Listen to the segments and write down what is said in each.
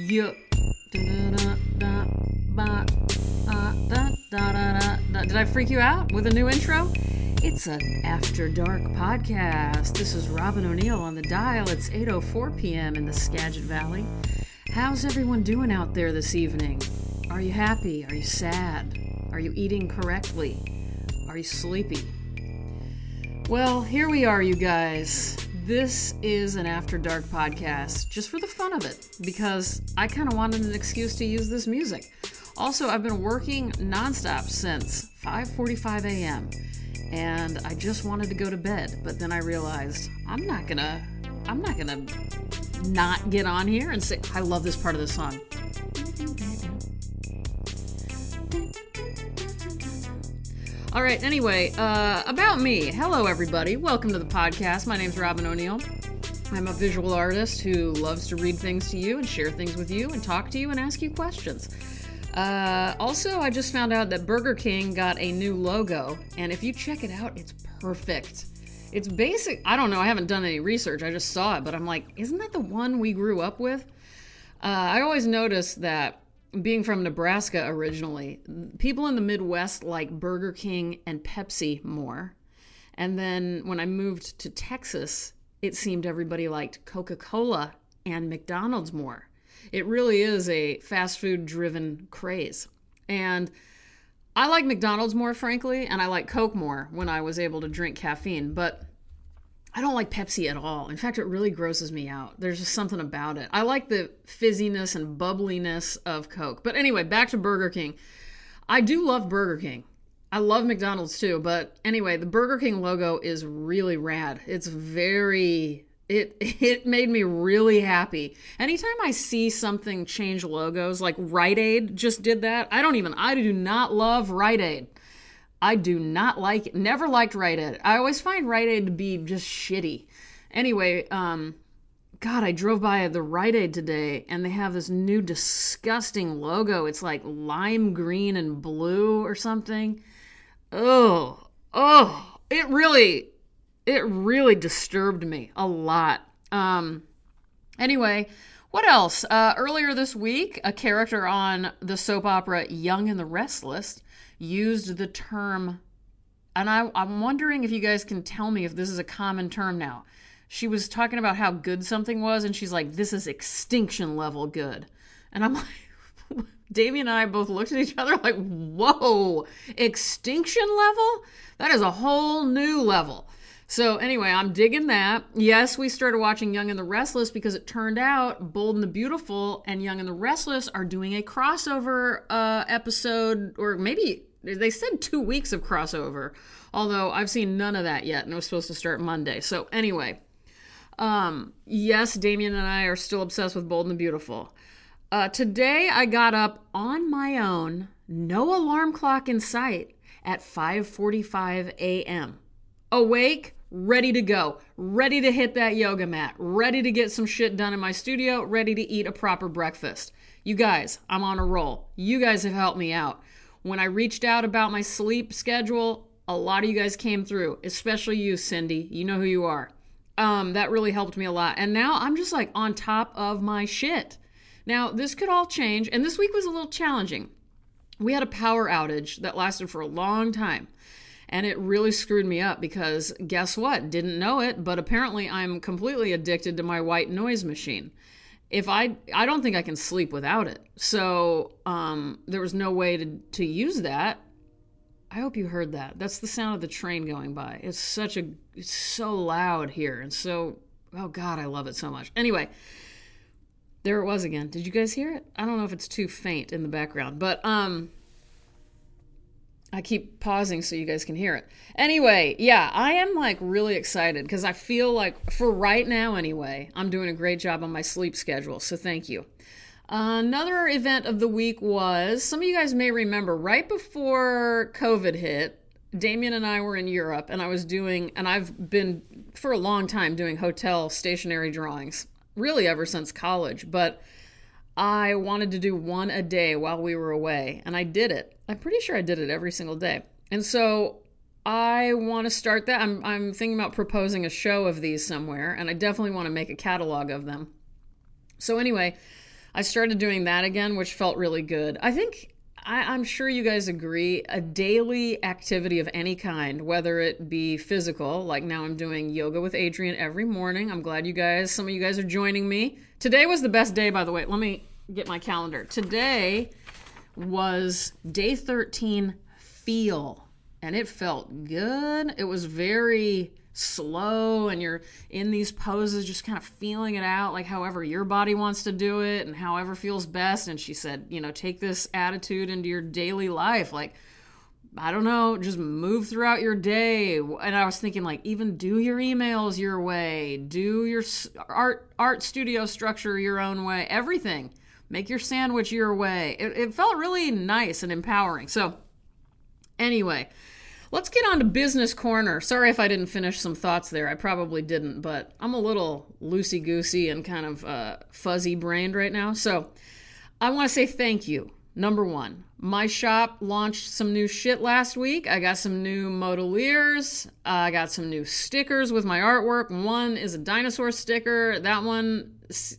Yeah. Did I freak you out with a new intro? It's an After Dark podcast. This is Robyn O'Neil on the dial. It's 8:04 p.m. in the Skagit Valley. How's everyone doing out there this evening? Are you happy? Are you sad? Are you eating correctly? Are you sleepy? Well, here we are, you guys. This is an After Dark podcast just for the fun of it because I kind of wanted an excuse to use this music. Also, I've been working nonstop since 5:45 a.m. and I just wanted to go to bed, but then I realized I'm not going to I'm not going to not get on here and say I love this part of the song. All right, anyway, uh, about me. Hello, everybody. Welcome to the podcast. My name's Robyn O'Neil. I'm a visual artist who loves to read things to you and share things with you and talk to you and ask you questions. Uh, also, I just found out that Burger King got a new logo, and if you check it out, it's perfect. It's basic. I don't know. I haven't done any research. I just saw it, but I'm like, isn't that the one we grew up with? Uh, I always notice that being from Nebraska originally, people in the Midwest like Burger King and Pepsi more. And then when I moved to Texas, it seemed everybody liked Coca Cola and McDonald's more. It really is a fast food driven craze. And I like McDonald's more, frankly, and I like Coke more when I was able to drink caffeine. But I don't like Pepsi at all. In fact, it really grosses me out. There's just something about it. I like the fizziness and bubbliness of Coke. But anyway, back to Burger King. I do love Burger King. I love McDonald's too, but anyway, the Burger King logo is really rad. It's very it it made me really happy. Anytime I see something change logos, like Rite Aid just did that. I don't even I do not love Rite Aid. I do not like never liked Rite Aid. I always find Rite Aid to be just shitty. Anyway, um God, I drove by the Rite Aid today and they have this new disgusting logo. It's like lime green and blue or something. Oh, oh, it really it really disturbed me a lot. Um anyway, what else? Uh, earlier this week, a character on the soap opera Young and the Restless used the term, and I, I'm wondering if you guys can tell me if this is a common term now. She was talking about how good something was, and she's like, This is extinction level good. And I'm like, Damien and I both looked at each other like, Whoa, extinction level? That is a whole new level. So anyway, I'm digging that. Yes, we started watching Young and the Restless because it turned out Bold and the Beautiful and Young and the Restless are doing a crossover uh, episode, or maybe they said two weeks of crossover. Although I've seen none of that yet, and it was supposed to start Monday. So anyway, um, yes, Damien and I are still obsessed with Bold and the Beautiful. Uh, today I got up on my own, no alarm clock in sight, at 5:45 a.m. Awake, ready to go, ready to hit that yoga mat, ready to get some shit done in my studio, ready to eat a proper breakfast. You guys, I'm on a roll. You guys have helped me out. When I reached out about my sleep schedule, a lot of you guys came through, especially you, Cindy. You know who you are. Um, that really helped me a lot. And now I'm just like on top of my shit. Now, this could all change, and this week was a little challenging. We had a power outage that lasted for a long time. And it really screwed me up because guess what? Didn't know it, but apparently I'm completely addicted to my white noise machine. If I I don't think I can sleep without it. So, um there was no way to to use that. I hope you heard that. That's the sound of the train going by. It's such a it's so loud here and so oh god, I love it so much. Anyway, there it was again. Did you guys hear it? I don't know if it's too faint in the background, but um I keep pausing so you guys can hear it. Anyway, yeah, I am like really excited because I feel like, for right now anyway, I'm doing a great job on my sleep schedule. So thank you. Another event of the week was some of you guys may remember right before COVID hit, Damien and I were in Europe and I was doing, and I've been for a long time doing hotel stationary drawings, really ever since college. But I wanted to do one a day while we were away, and I did it. I'm pretty sure I did it every single day. And so I want to start that. I'm, I'm thinking about proposing a show of these somewhere, and I definitely want to make a catalog of them. So, anyway, I started doing that again, which felt really good. I think I, am sure you guys agree a daily activity of any kind, whether it be physical, like now I'm doing yoga with Adriene every morning. I'm glad you guys, some of you guys are joining me. Today was the best day, by the way. Let me get my calendar. Today was day 13 feel, and it felt good. It was very slow and you're in these poses just kind of feeling it out like however your body wants to do it and however feels best and she said you know take this attitude into your daily life like I don't know, just move throughout your day. And I was thinking, like, even do your emails your way, do your art art studio structure your own way, everything. Make your sandwich your way. It, it felt really nice and empowering. So, anyway, Let's get on to business corner. Sorry if I didn't finish some thoughts there. I probably didn't, but I'm a little loosey goosey and kind of uh, fuzzy brained right now. So I want to say thank you. Number one, my shop launched some new shit last week. I got some new modeliers. Uh, I got some new stickers with my artwork. One is a dinosaur sticker. That one,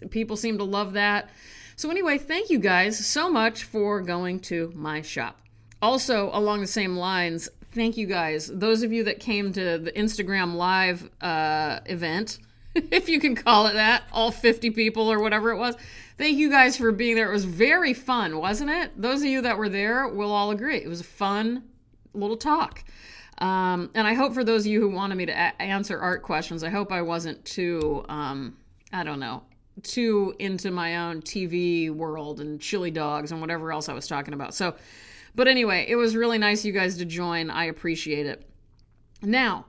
people seem to love that. So, anyway, thank you guys so much for going to my shop. Also, along the same lines, thank you guys. Those of you that came to the Instagram live uh, event, if you can call it that, all 50 people or whatever it was. Thank you guys for being there. It was very fun, wasn't it? Those of you that were there will all agree. It was a fun little talk. Um, and I hope for those of you who wanted me to a- answer art questions, I hope I wasn't too, um, I don't know, too into my own TV world and chili dogs and whatever else I was talking about. So, but anyway, it was really nice you guys to join. I appreciate it. Now,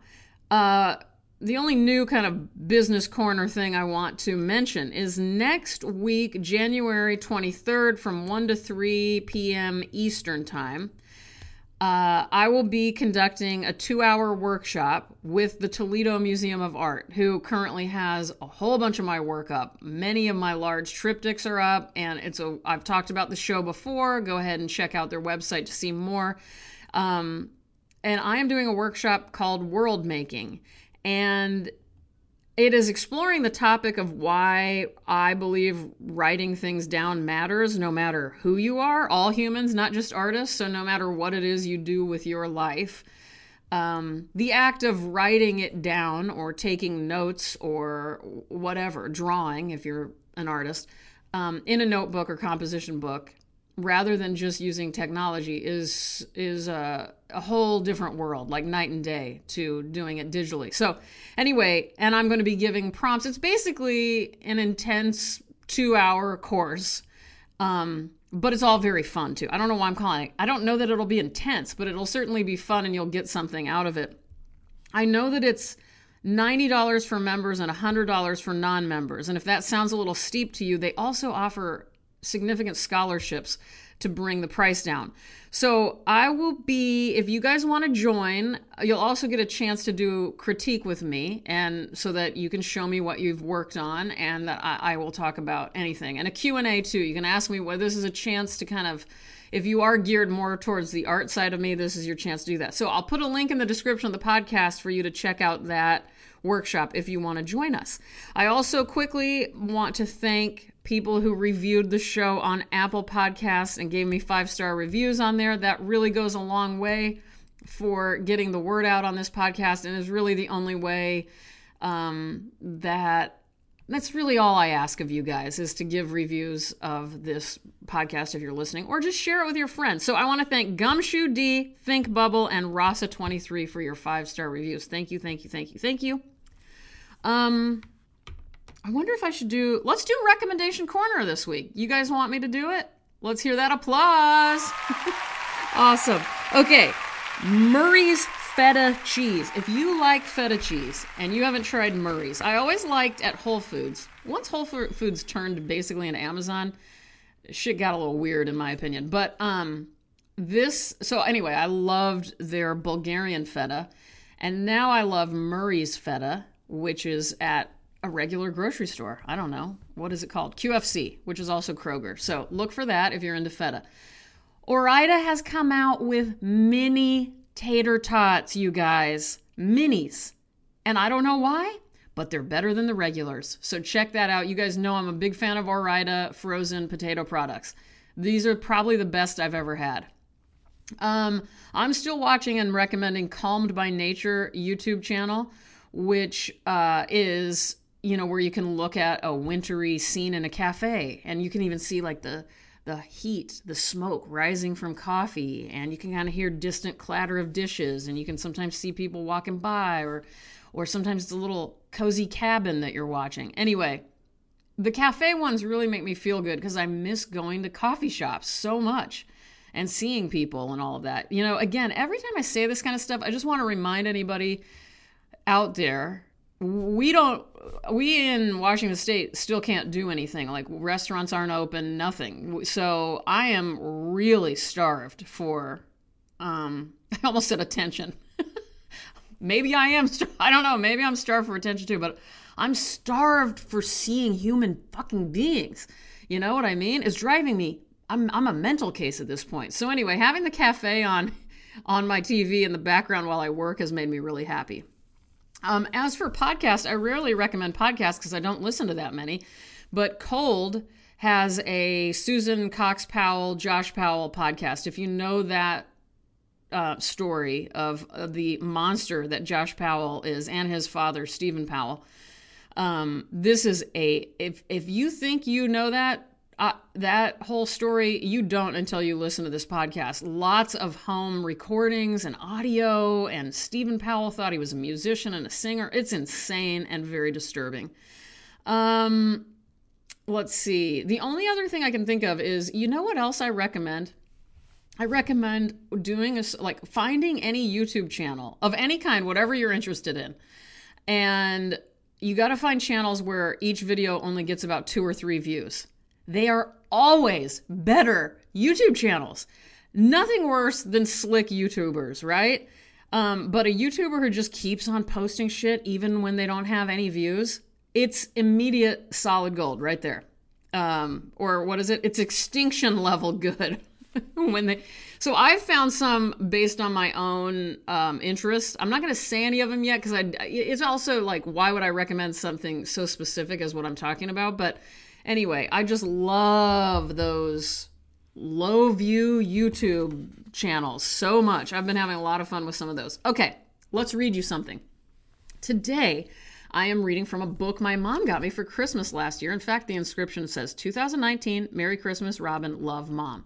uh, the only new kind of business corner thing I want to mention is next week, January 23rd, from 1 to 3 p.m. Eastern Time. Uh, I will be conducting a two hour workshop with the Toledo Museum of Art, who currently has a whole bunch of my work up. Many of my large triptychs are up, and it's a, I've talked about the show before. Go ahead and check out their website to see more. Um, and I am doing a workshop called World Making. And it is exploring the topic of why I believe writing things down matters no matter who you are, all humans, not just artists. So, no matter what it is you do with your life, um, the act of writing it down or taking notes or whatever, drawing if you're an artist, um, in a notebook or composition book rather than just using technology is is a, a, whole different world like night and day to doing it digitally. So anyway and i'm going to be giving prompts. It's basically an intense two hour course um, but it's all very fun too. I don't know why i'm calling it i don't know that it'll be intense but it'll certainly be fun and you'll get something out of it. I know that it's $90 for members and $100 for non members. And if that sounds a little steep to you, they also offer significant scholarships to bring the price down. So I will be, if you guys want to join, you'll also get a chance to do critique with me, and so that you can show me what you've worked on, and that I, I will talk about anything. And a Q&A too. You can ask me what this is a chance to kind of, if you are geared more towards the art side of me, this is your chance to do that. So I'll put a link in the description of the podcast for you to check out that workshop if you want to join us. I also quickly want to thank people who reviewed the show on Apple Podcasts and gave me five star reviews on there. That really goes a long way for getting the word out on this podcast and is really the only way um, that that's really all I ask of you guys is to give reviews of this podcast if you're listening, or just share it with your friends. So I want to thank Gumshoe D, Think Bubble, and Rasa23 for your five star reviews. Thank you, thank you, thank you, thank you. Um, I wonder if I should do. Let's do recommendation corner this week. You guys want me to do it? Let's hear that applause. awesome. Okay, Murray's feta cheese. If you like feta cheese and you haven't tried Murray's, I always liked at Whole Foods. Once Whole Foods turned basically into Amazon, shit got a little weird in my opinion. But um this so anyway, I loved their Bulgarian feta and now I love Murray's feta, which is at a regular grocery store. I don't know. What is it called? QFC, which is also Kroger. So look for that if you're into feta. Ore-Ida has come out with mini tater tots, you guys. Minis. And I don't know why, but they're better than the regulars. So check that out. You guys know I'm a big fan of Ore-Ida frozen potato products. These are probably the best I've ever had. Um, I'm still watching and recommending Calmed by Nature YouTube channel, which uh, is you know where you can look at a wintry scene in a cafe, and you can even see like the the heat, the smoke rising from coffee, and you can kind of hear distant clatter of dishes, and you can sometimes see people walking by, or or sometimes it's a little cozy cabin that you're watching. Anyway, the cafe ones really make me feel good because I miss going to coffee shops so much and seeing people and all of that. You know, again, every time I say this kind of stuff, I just want to remind anybody out there we don't we in washington state still can't do anything. Like restaurants aren't open nothing. So i am really starved for um i almost said attention. Maybe i am star- i don't know maybe i'm starved for attention too but i'm starved for seeing human fucking beings. You know what i mean? It's driving me I'm I'm a mental case at this point. So anyway, having the cafe on on my TV in the background while I work has made me really happy. Um, as for podcasts, I rarely recommend podcasts because I don't listen to that many. But Cold has a Susan Cox Powell, Josh Powell podcast. If you know that uh, story of the monster that Josh Powell is and his father, Steven Powell, um, this is a if if you think you know that that whole story you don't until you listen to this podcast. Lots of home recordings and audio, and Steven Powell thought he was a musician and a singer. It's insane and very disturbing. Um, let's see. The only other thing I can think of is you know what else I recommend? I recommend doing a like finding any YouTube channel of any kind, whatever you're interested in, and you got to find channels where each video only gets about two or three views they are always better YouTube channels. Nothing worse than slick YouTubers, right? Um, but a YouTuber who just keeps on posting shit even when they don't have any views, it's immediate solid gold right there. Um, or what is it? It's extinction level good when they. So I've found some based on my own um, interest. I'm not going to say any of them yet because I. It's also like, why would I recommend something so specific as what I'm talking about? But Anyway, I just love those low view YouTube channels so much. I've been having a lot of fun with some of those. Okay, let's read you something. Today, I am reading from a book my mom got me for Christmas last year. In fact, the inscription says 2019 Merry Christmas, Robyn, Love Mom.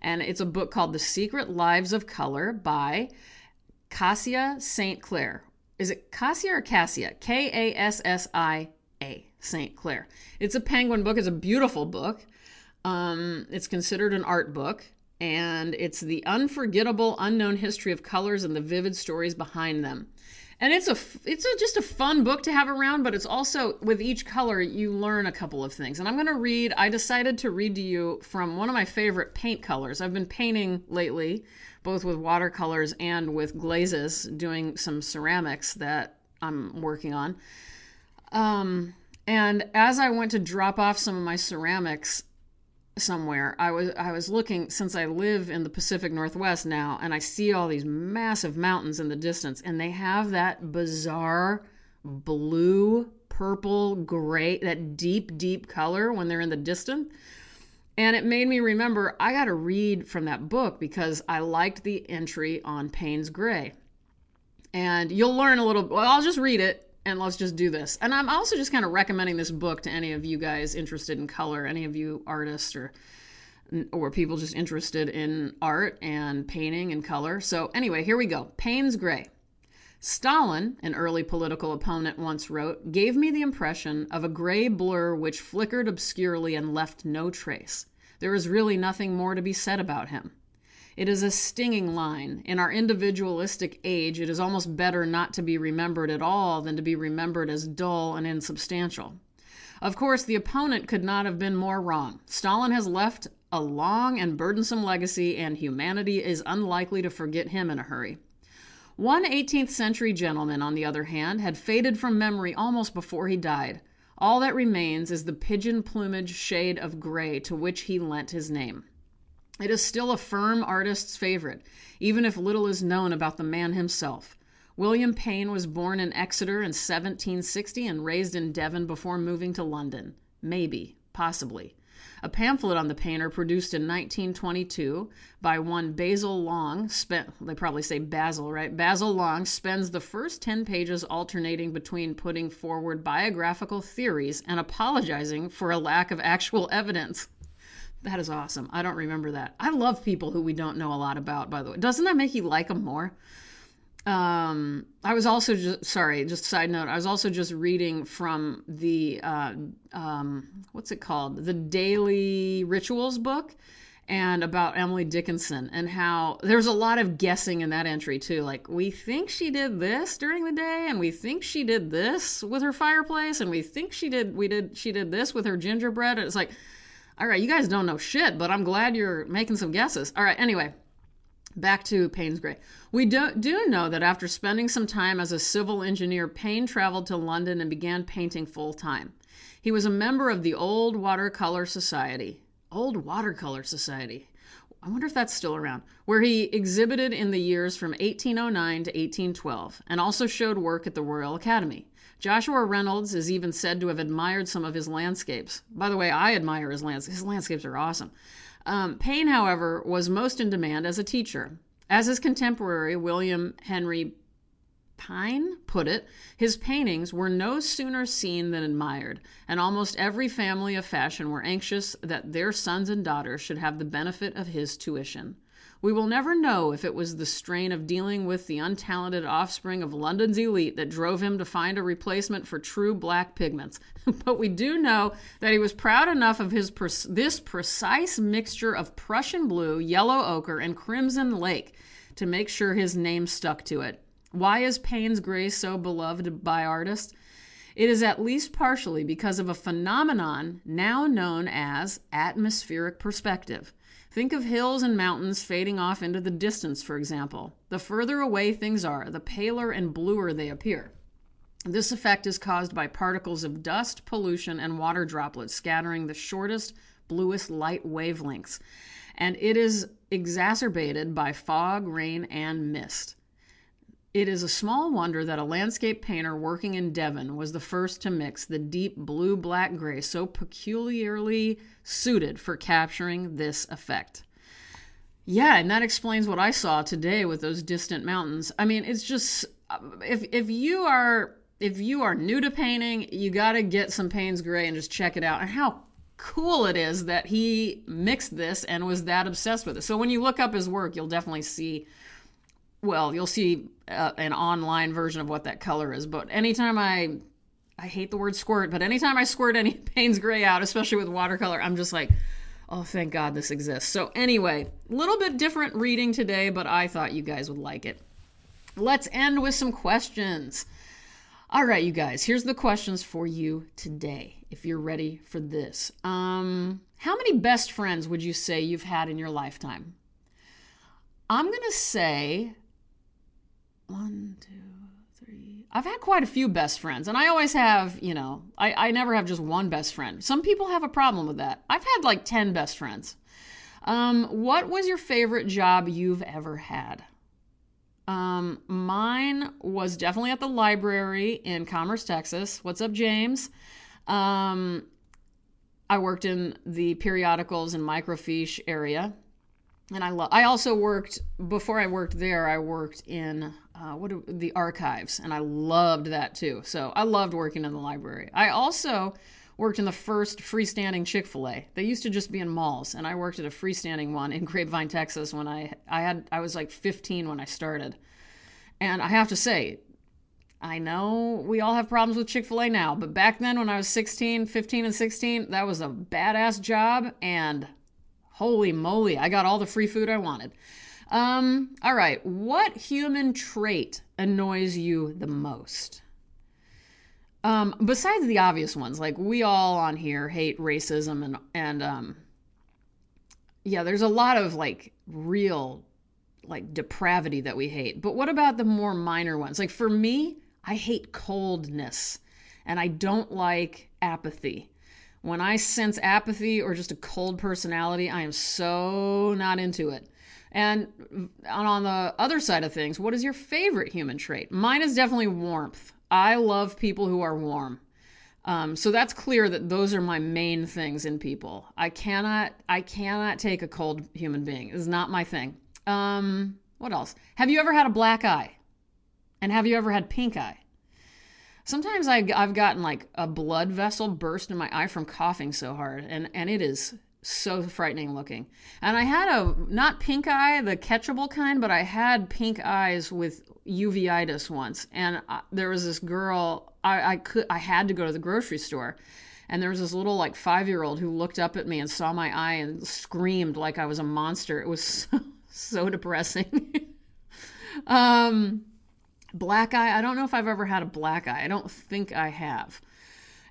And it's a book called The Secret Lives of Color by Kassia St. Clair. Is it Kassia or Kassia? K A S S I A. St. Clair. It's a penguin book. It's a beautiful book. Um, it's considered an art book, and it's the unforgettable, unknown history of colors and the vivid stories behind them. And it's a it's a, just a fun book to have around, but it's also with each color you learn a couple of things. And I'm going to read. I decided to read to you from one of my favorite paint colors. I've been painting lately, both with watercolors and with glazes, doing some ceramics that I'm working on. Um, and as I went to drop off some of my ceramics somewhere, I was I was looking since I live in the Pacific Northwest now and I see all these massive mountains in the distance and they have that bizarre blue, purple, gray, that deep deep color when they're in the distance. And it made me remember I got to read from that book because I liked the entry on Payne's Gray. And you'll learn a little, well, I'll just read it and let's just do this. And I'm also just kind of recommending this book to any of you guys interested in color, any of you artists or or people just interested in art and painting and color. So anyway, here we go. Payne's Gray. Stalin, an early political opponent, once wrote, gave me the impression of a gray blur which flickered obscurely and left no trace. There is really nothing more to be said about him. It is a stinging line. In our individualistic age, it is almost better not to be remembered at all than to be remembered as dull and insubstantial. Of course, the opponent could not have been more wrong. Stalin has left a long and burdensome legacy, and humanity is unlikely to forget him in a hurry. One 18th century gentleman, on the other hand, had faded from memory almost before he died. All that remains is the pigeon plumage shade of gray to which he lent his name. It is still a firm artist's favorite, even if little is known about the man himself. William Payne was born in Exeter in 1760 and raised in Devon before moving to London. Maybe, possibly. A pamphlet on the painter produced in 1922 by one Basil Long, spent, they probably say Basil, right? Basil Long spends the first 10 pages alternating between putting forward biographical theories and apologizing for a lack of actual evidence. That is awesome. I don't remember that. I love people who we don't know a lot about, by the way. Doesn't that make you like them more? um, I was also just sorry, just side note. I was also just reading from the uh, um, what's it called, the Daily Rituals book, and about Emily Dickinson and how there's a lot of guessing in that entry too. Like we think she did this during the day, and we think she did this with her fireplace, and we think she did we did she did this with her gingerbread. And it's like, all right, you guys don't know shit, but I'm glad you're making some guesses. All right, anyway. Back to Payne's Gray. We do, do know that after spending some time as a civil engineer, Payne traveled to London and began painting full time. He was a member of the Old Watercolor Society. Old Watercolor Society. I wonder if that's still around, where he exhibited in the years from 1809 to 1812 and also showed work at the Royal Academy. Joshua Reynolds is even said to have admired some of his landscapes. By the way, I admire his landscapes. His landscapes are awesome. Um, Payne, however, was most in demand as a teacher. As his contemporary William Henry Pyne put it, his paintings were no sooner seen than admired, and almost every family of fashion were anxious that their sons and daughters should have the benefit of his tuition. We will never know if it was the strain of dealing with the untalented offspring of London's elite that drove him to find a replacement for true black pigments. but we do know that he was proud enough of his this precise mixture of Prussian blue, yellow ochre, and crimson lake to make sure his name stuck to it. Why is Payne's Gray so beloved by artists? It is at least partially because of a phenomenon now known as atmospheric perspective. Think of hills and mountains fading off into the distance, for example. The further away things are, the paler and bluer they appear. This effect is caused by particles of dust, pollution, and water droplets scattering the shortest, bluest light wavelengths, and it is exacerbated by fog, rain, and mist. It is a small wonder that a landscape painter working in Devon was the first to mix the deep blue black gray so peculiarly suited for capturing this effect. Yeah, and that explains what I saw today with those distant mountains. I mean, it's just if if you are if you are new to painting, you got to get some Payne's Gray and just check it out. And how cool it is that he mixed this and was that obsessed with it. So when you look up his work, you'll definitely see well, you'll see uh, an online version of what that color is. But anytime I, I hate the word squirt, but anytime I squirt any Payne's Gray out, especially with watercolor, I'm just like, oh, thank God this exists. So anyway, a little bit different reading today, but I thought you guys would like it. Let's end with some questions. All right, you guys, here's the questions for you today, if you're ready for this. Um, how many best friends would you say you've had in your lifetime? I'm going to say one, two, three. I've had quite a few best friends, and I always have, you know, I, I never have just one best friend. Some people have a problem with that. I've had like 10 best friends. Um, what was your favorite job you've ever had? Um, mine was definitely at the library in Commerce, Texas. What's up, James? Um, I worked in the periodicals and microfiche area and I love. I also worked before I worked there. I worked in uh, what do, the archives, and I loved that too. So I loved working in the library. I also worked in the first freestanding Chick Fil A. They used to just be in malls, and I worked at a freestanding one in Grapevine, Texas. When I I had I was like 15 when I started, and I have to say. I know we all have problems with Chick fil A now, but back then when I was 16, 15, and 16, that was a badass job, and Holy moly, I got all the free food I wanted. Um, all right, what human trait annoys you the most? Um, besides the obvious ones, like we all on here hate racism and and um, yeah, there's a lot of like real like depravity that we hate. But what about the more minor ones? Like for me, I hate coldness and I don't like apathy. When I sense apathy or just a cold personality, I am so not into it. And on the other side of things, what is your favorite human trait? Mine is definitely warmth. I love people who are warm. Um, so that's clear that those are my main things in people. I cannot, I cannot take a cold human being. It's not my thing. Um, what else? Have you ever had a black eye? And have you ever had pink eye? Sometimes I, I've gotten like a blood vessel burst in my eye from coughing so hard, and, and it is so frightening looking. And I had a not pink eye, the catchable kind, but I had pink eyes with uveitis once. And I, there was this girl I, I could I had to go to the grocery store. And there was this little like five year old who looked up at me and saw my eye and screamed like I was a monster. It was so, so depressing. um, black eye. I don't know if I've ever had a black eye. I don't think I have.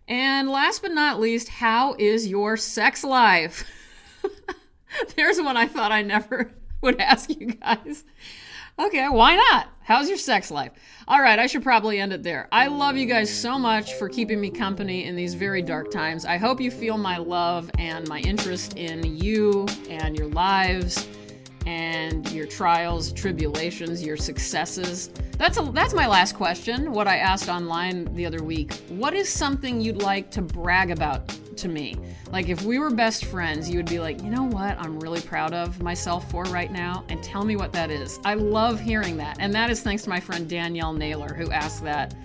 And last but not least, how is your sex life? There's one I thought I never would ask you guys. Okay, why not? How's your sex life? All right, I should probably end it there. I love you guys so much for keeping me company in these very dark times. I hope you feel my love and my interest in you and your lives and your trials, tribulations, your successes. That's a, that's my last question. What I asked online the other week. What is something you'd like to brag about to me? Like if we were best friends, you would be like, "You know what? I'm really proud of myself for right now." And tell me what that is. I love hearing that. And that is thanks to my friend Danielle Naylor who asked that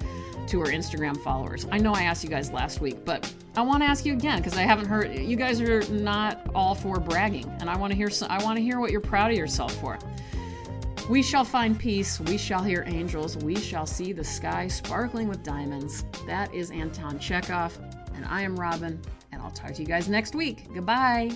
to her Instagram followers. I know I asked you guys last week, but I want to ask you again because I haven't heard. You guys are not all for bragging, and I want to hear. I want to hear what you're proud of yourself for. We shall find peace. We shall hear angels. We shall see the sky sparkling with diamonds. That is Anton Chekhov, and I am Robyn, and I'll talk to you guys next week. Goodbye.